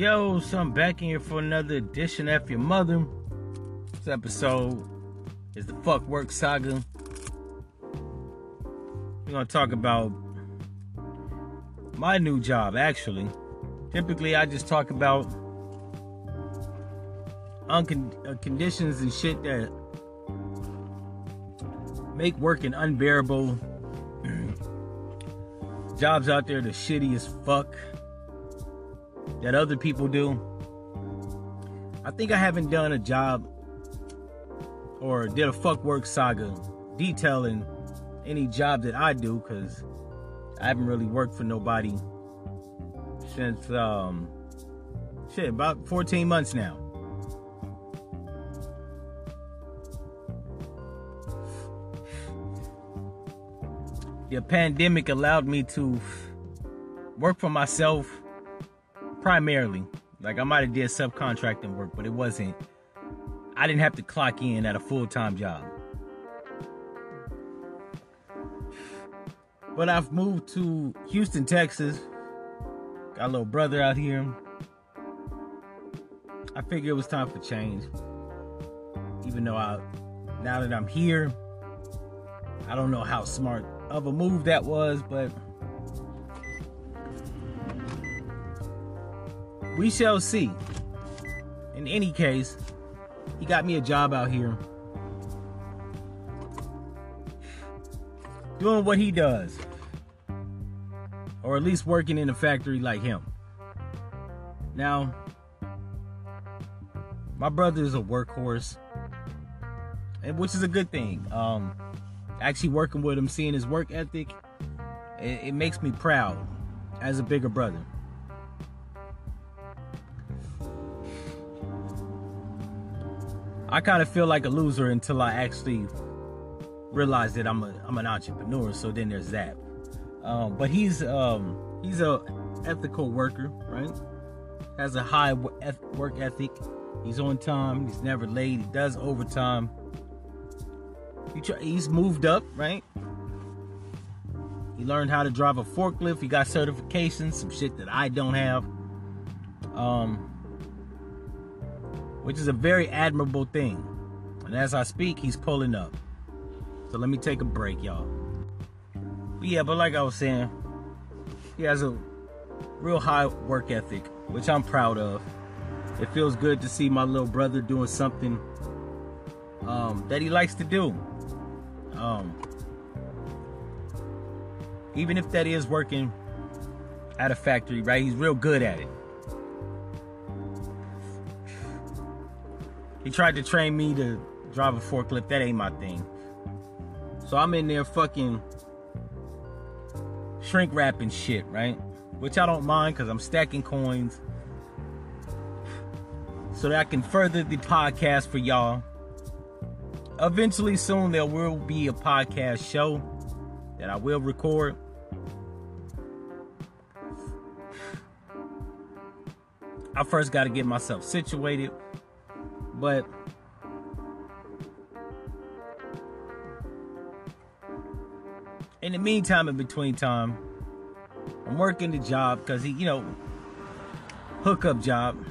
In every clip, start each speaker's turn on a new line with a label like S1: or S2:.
S1: Yo, so I'm back in here for another edition of Your Mother. This episode is the Fuck Work Saga. We're gonna talk about my new job, actually. Typically, I just talk about uncon- uh, conditions and shit that make working unbearable. Jobs out there the shitty as fuck that other people do. I think I haven't done a job or did a fuck work saga detailing any job that I do because I haven't really worked for nobody since um shit about 14 months now. The pandemic allowed me to work for myself primarily. Like I might have did subcontracting work, but it wasn't. I didn't have to clock in at a full time job. But I've moved to Houston, Texas. Got a little brother out here. I figured it was time for change. Even though I, now that I'm here, I don't know how smart of a move that was, but we shall see. In any case, he got me a job out here. Doing what he does. Or at least working in a factory like him. Now, my brother is a workhorse. And which is a good thing. Um actually working with him, seeing his work ethic, it, it makes me proud as a bigger brother. I kind of feel like a loser until I actually realize that I'm a I'm an entrepreneur. So then there's that. Um, but he's um, he's a ethical worker, right? Has a high work ethic. He's on time. He's never late. He does overtime. He try, he's moved up, right? He learned how to drive a forklift. He got certifications, some shit that I don't have. Um, which is a very admirable thing. And as I speak, he's pulling up. So let me take a break, y'all. But yeah, but like I was saying, he has a real high work ethic, which I'm proud of. It feels good to see my little brother doing something um, that he likes to do. Um, even if that is working at a factory, right? He's real good at it. He tried to train me to drive a forklift. That ain't my thing. So I'm in there fucking shrink wrapping shit, right? Which I don't mind because I'm stacking coins so that I can further the podcast for y'all. Eventually, soon, there will be a podcast show that I will record. I first got to get myself situated but in the meantime, in between time, I'm working the job because he, you know, hookup job.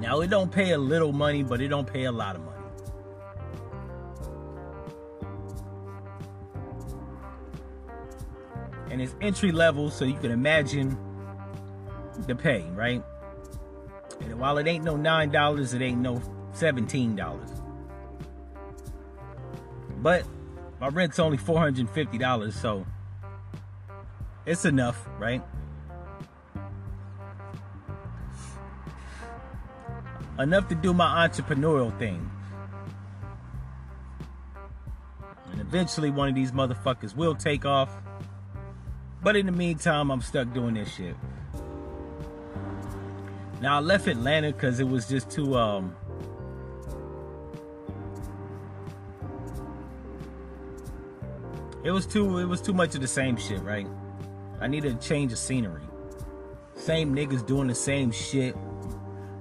S1: Now it don't pay a little money, but it don't pay a lot of money. And it's entry level, so you can imagine the pay, right? And while it ain't no $9, it ain't no $17. But my rent's only $450, so it's enough, right? Enough to do my entrepreneurial thing. And eventually one of these motherfuckers will take off. But in the meantime, I'm stuck doing this shit. Now I left Atlanta because it was just too um It was too it was too much of the same shit, right? I needed a change of scenery. Same niggas doing the same shit.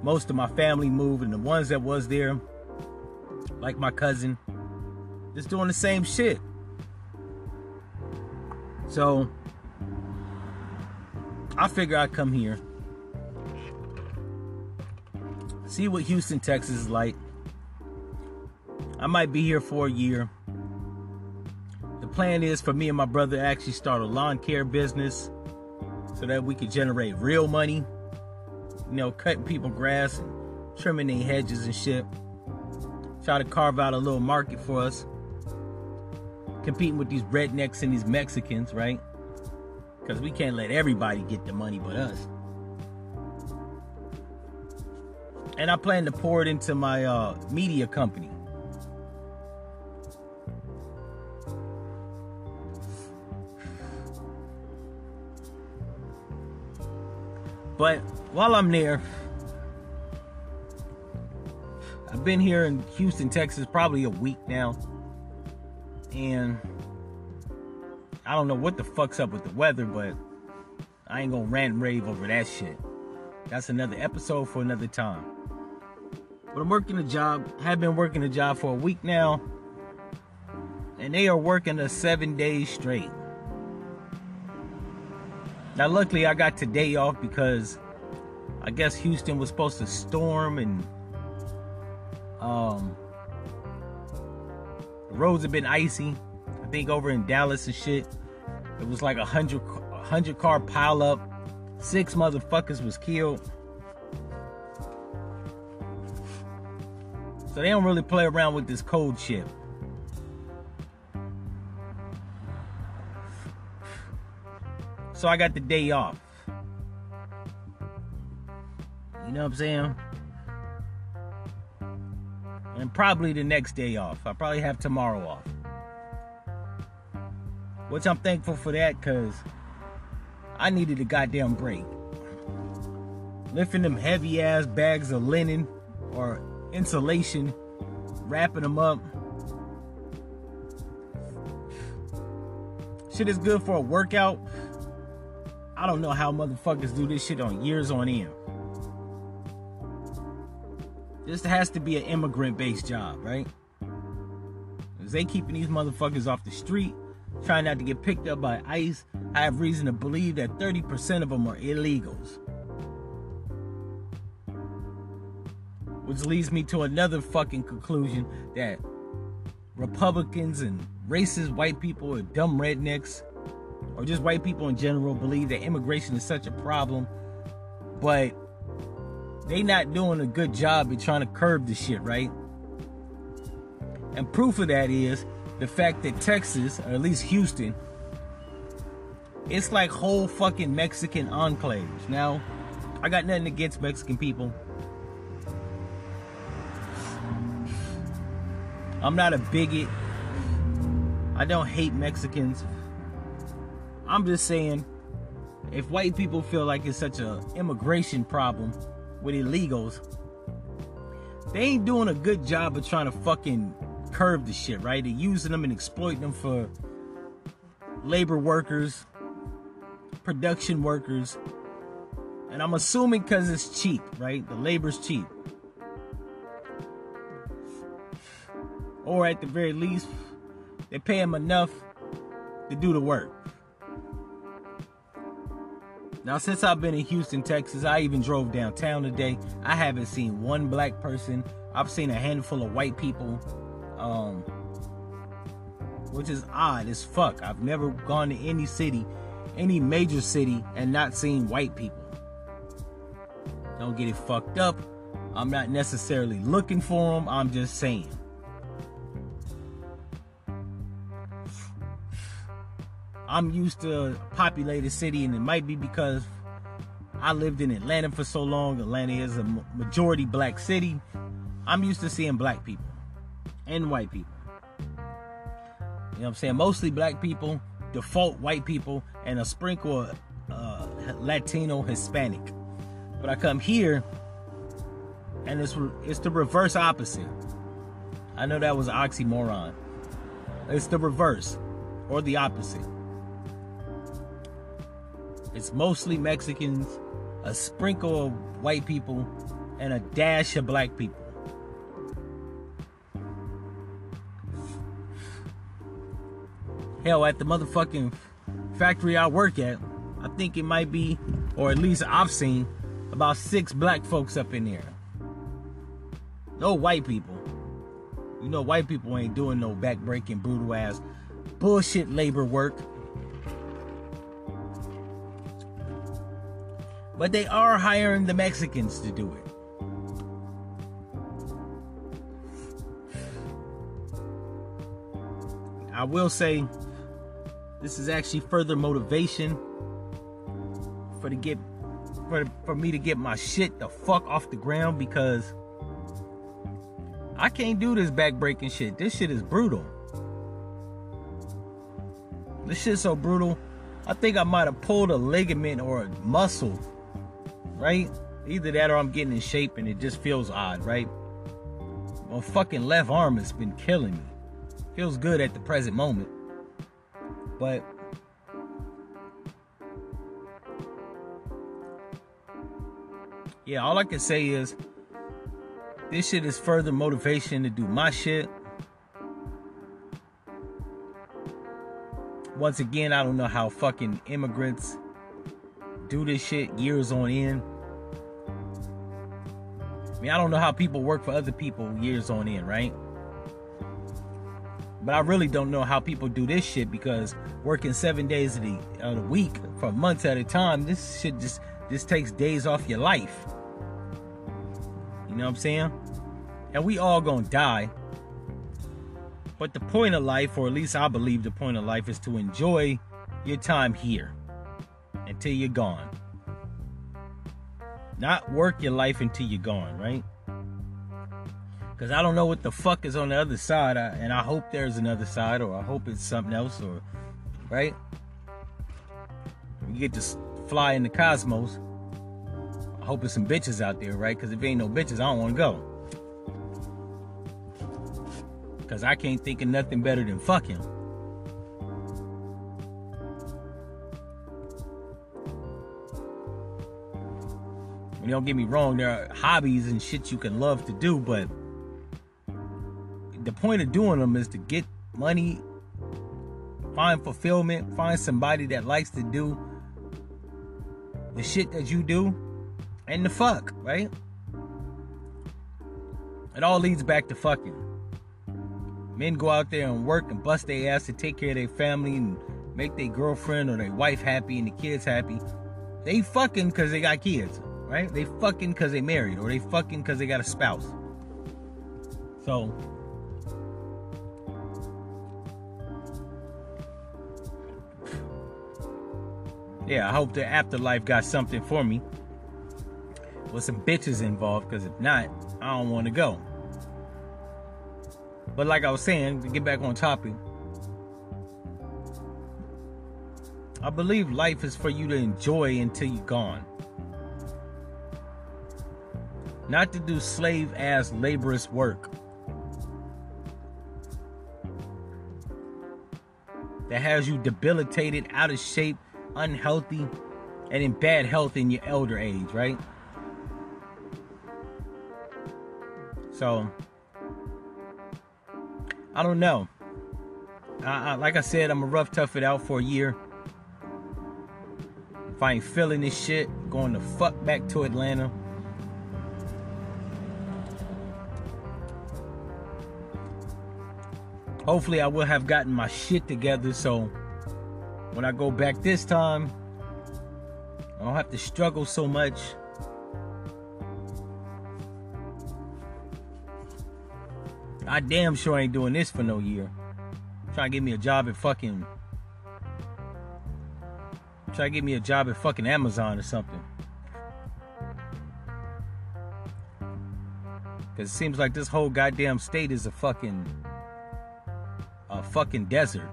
S1: Most of my family moved, and the ones that was there, like my cousin, just doing the same shit. So I figure I'd come here, see what Houston, Texas is like. I might be here for a year. The plan is for me and my brother to actually start a lawn care business so that we could generate real money. You know, cutting people grass and trimming their hedges and shit. Try to carve out a little market for us. Competing with these rednecks and these Mexicans, right? Because we can't let everybody get the money but us. And I plan to pour it into my uh, media company. But while I'm there, I've been here in Houston, Texas, probably a week now. And I don't know what the fuck's up with the weather, but I ain't gonna rant and rave over that shit. That's another episode for another time. But I'm working a job, have been working a job for a week now. And they are working a seven days straight. Now, luckily, I got today off because I guess Houston was supposed to storm and um, the roads have been icy. I think over in Dallas and shit, it was like a hundred, hundred car pile up. Six motherfuckers was killed. So they don't really play around with this cold shit. So I got the day off. You know what I'm saying? And probably the next day off. I probably have tomorrow off. Which I'm thankful for that because I needed a goddamn break. Lifting them heavy ass bags of linen or insulation, wrapping them up. Shit is good for a workout I don't know how motherfuckers do this shit on years on end. This has to be an immigrant based job, right? Because they keeping these motherfuckers off the street, trying not to get picked up by ICE. I have reason to believe that 30% of them are illegals. Which leads me to another fucking conclusion that Republicans and racist white people or dumb rednecks or just white people in general believe that immigration is such a problem, but they not doing a good job at trying to curb the shit, right? And proof of that is the fact that Texas, or at least Houston, it's like whole fucking Mexican enclaves. Now, I got nothing against Mexican people. I'm not a bigot. I don't hate Mexicans. I'm just saying, if white people feel like it's such a immigration problem with illegals, they ain't doing a good job of trying to fucking curb the shit, right? They're using them and exploiting them for labor workers, production workers. And I'm assuming because it's cheap, right? The labor's cheap. Or at the very least, they pay them enough to do the work. Now, since I've been in Houston, Texas, I even drove downtown today. I haven't seen one black person. I've seen a handful of white people, um, which is odd as fuck. I've never gone to any city, any major city, and not seen white people. Don't get it fucked up. I'm not necessarily looking for them. I'm just saying. I'm used to a populated city, and it might be because I lived in Atlanta for so long. Atlanta is a majority black city. I'm used to seeing black people and white people. You know what I'm saying? Mostly black people, default white people, and a sprinkle of uh, Latino, Hispanic. But I come here, and it's it's the reverse opposite. I know that was an oxymoron. It's the reverse, or the opposite. It's mostly Mexicans, a sprinkle of white people, and a dash of black people. Hell, at the motherfucking factory I work at, I think it might be, or at least I've seen, about six black folks up in there. No white people. You know, white people ain't doing no backbreaking, brutal ass bullshit labor work. But they are hiring the Mexicans to do it. I will say this is actually further motivation for to get for for me to get my shit the fuck off the ground because I can't do this backbreaking shit. This shit is brutal. This shit's so brutal. I think I might have pulled a ligament or a muscle, right? Either that or I'm getting in shape and it just feels odd, right? My fucking left arm has been killing me. Feels good at the present moment. But yeah, all I can say is this shit is further motivation to do my shit. Once again, I don't know how fucking immigrants do this shit years on end. I mean, I don't know how people work for other people years on end, right? But I really don't know how people do this shit because working seven days of the, of the week for months at a time, this shit just just takes days off your life. You know what I'm saying? And we all gonna die. But the point of life, or at least I believe the point of life, is to enjoy your time here until you're gone. Not work your life until you're gone, right? Because I don't know what the fuck is on the other side. And I hope there's another side, or I hope it's something else, or, right? You get to fly in the cosmos. I hope there's some bitches out there, right? Because if ain't no bitches, I don't want to go. Because I can't think of nothing better than fucking. Don't get me wrong, there are hobbies and shit you can love to do, but the point of doing them is to get money, find fulfillment, find somebody that likes to do the shit that you do, and the fuck, right? It all leads back to fucking. Men go out there and work and bust their ass to take care of their family and make their girlfriend or their wife happy and the kids happy. They fucking because they got kids, right? They fucking because they married or they fucking because they got a spouse. So, yeah, I hope the afterlife got something for me with some bitches involved because if not, I don't want to go. But like I was saying, to get back on topic, I believe life is for you to enjoy until you're gone. Not to do slave ass laborious work. That has you debilitated, out of shape, unhealthy, and in bad health in your elder age, right? So, I don't know. I, I, like I said, I'm a rough tough it out for a year. If I ain't feeling this shit, going to fuck back to Atlanta. Hopefully, I will have gotten my shit together so when I go back this time, I don't have to struggle so much. I damn sure ain't doing this for no year. Trying to get me a job at fucking. Try to get me a job at fucking Amazon or something. Cause it seems like this whole goddamn state is a fucking fucking desert.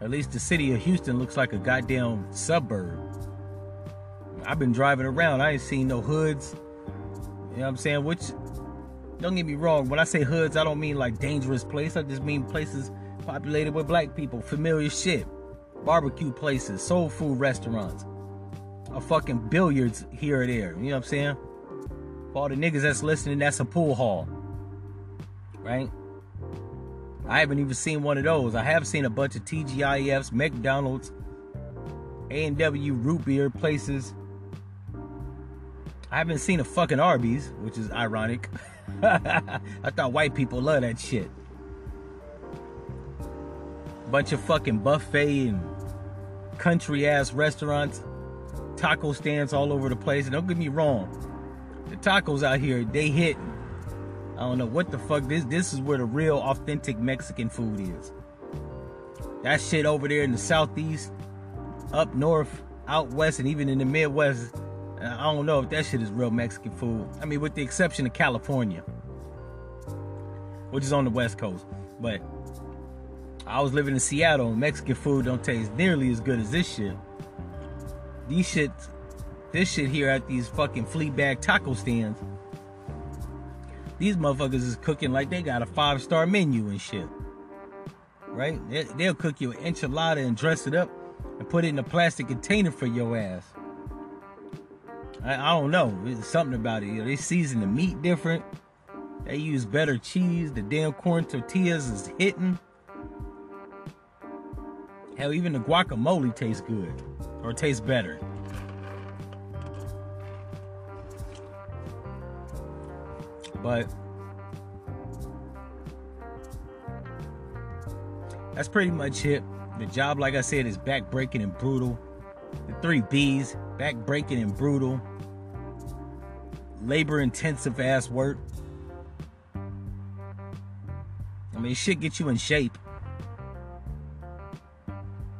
S1: At least the city of Houston looks like a goddamn suburb. I've been driving around, I ain't seen no hoods. You know what I'm saying? Which, don't get me wrong, when I say hoods, I don't mean like dangerous place. I just mean places populated with black people, familiar shit. Barbecue places, soul food restaurants, a fucking billiards here or there. You know what I'm saying? For all the niggas that's listening, that's a pool hall. Right? I haven't even seen one of those. I have seen a bunch of TGIFs, McDonald's, A&W root beer places. I haven't seen a fucking Arby's, which is ironic. I thought white people love that shit. Bunch of fucking buffet and country ass restaurants, taco stands all over the place. And don't get me wrong, the tacos out here, they hit. I don't know what the fuck this this is where the real authentic Mexican food is. That shit over there in the southeast, up north, out west, and even in the Midwest, I don't know if that shit is real Mexican food. I mean, with the exception of California, which is on the west coast. But I was living in Seattle, and Mexican food don't taste nearly as good as this shit. These shit, this shit here at these fucking flea bag taco stands, these motherfuckers is cooking like they got a five star menu and shit right? They'll cook you an enchilada and dress it up and put it in a plastic container for your ass. I, I don't know. There's something about it. You know, they season the meat different. They use better cheese. The damn corn tortillas is hitting. Hell, even the guacamole tastes good or tastes better. But that's pretty much it. The job, like I said, is backbreaking and brutal. The three B's backbreaking and brutal. Labor intensive ass work. I mean, shit get you in shape.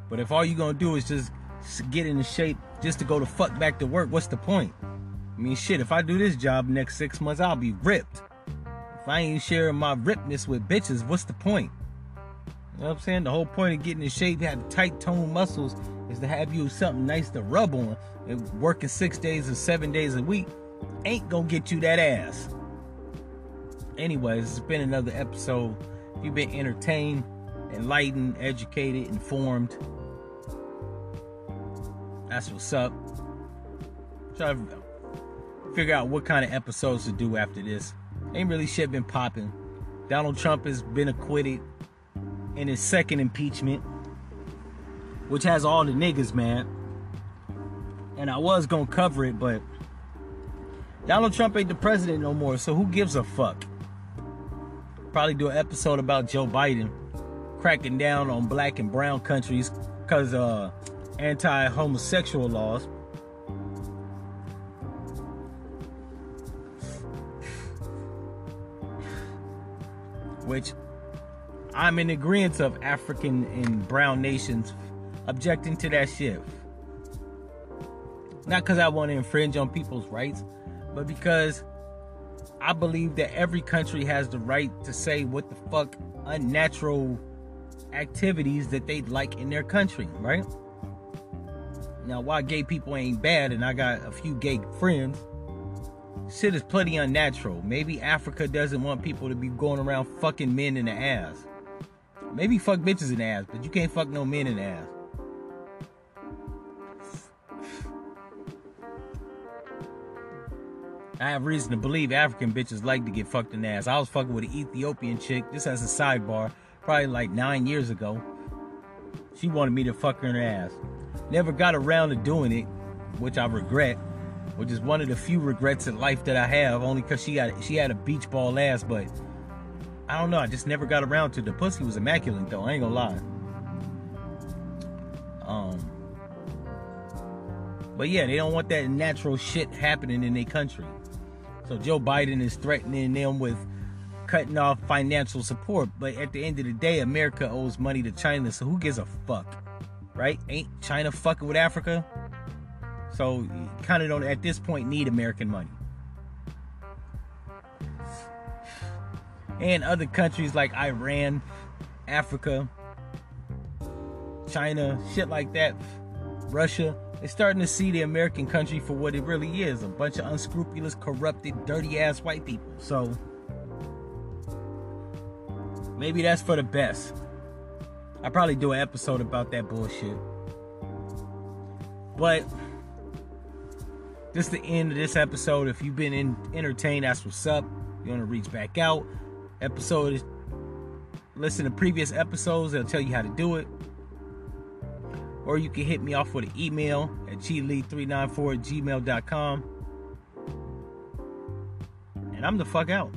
S1: But if all you're gonna do is just get in shape just to go to fuck back to work, what's the point? I mean, shit, if I do this job next six months, I'll be ripped. If I ain't sharing my ripness with bitches, what's the point? You know what I'm saying? The whole point of getting in shape, have tight toned muscles, is to have you something nice to rub on. And working six days or seven days a week ain't gonna get you that ass. Anyways, it's been another episode. You've been entertained, enlightened, educated, informed, that's what's up. Figure out what kind of episodes to do after this. Ain't really shit been popping. Donald Trump has been acquitted in his second impeachment, which has all the niggas mad. And I was gonna cover it, but Donald Trump ain't the president no more, so who gives a fuck? Probably do an episode about Joe Biden cracking down on black and brown countries because uh anti-homosexual laws. Which I'm in agreement of African and brown nations objecting to that shit. Not because I want to infringe on people's rights, but because I believe that every country has the right to say what the fuck unnatural activities that they'd like in their country, right? Now, why gay people ain't bad, and I got a few gay friends, shit is plenty unnatural. Maybe Africa doesn't want people to be going around fucking men in the ass. Maybe fuck bitches in the ass, but you can't fuck no men in the ass. I have reason to believe African bitches like to get fucked in the ass. I was fucking with an Ethiopian chick, just as a sidebar, probably like nine years ago. She wanted me to fuck her in the ass. Never got around to doing it, which I regret, which is one of the few regrets in life that I have, only because she got she had a beach ball ass, but I don't know. I just never got around to the pussy was immaculate though. I ain't gonna lie. Um, but yeah, they don't want that natural shit happening in their country. So Joe Biden is threatening them with cutting off financial support. But at the end of the day, America owes money to China. So who gives a fuck, right? Ain't China fucking with Africa? So kind of don't at this point need American money. and other countries like Iran, Africa, China, shit like that, Russia, they're starting to see the American country for what it really is a bunch of unscrupulous, corrupted, dirty ass white people. So maybe that's for the best. I probably do an episode about that bullshit. But this is the end of this episode. If you've been in, entertained, that's what's up. You want to reach back out episode is listen to previous episodes they'll tell you how to do it or you can hit me off with an email at glee394 gmail.com. And I'm the fuck out.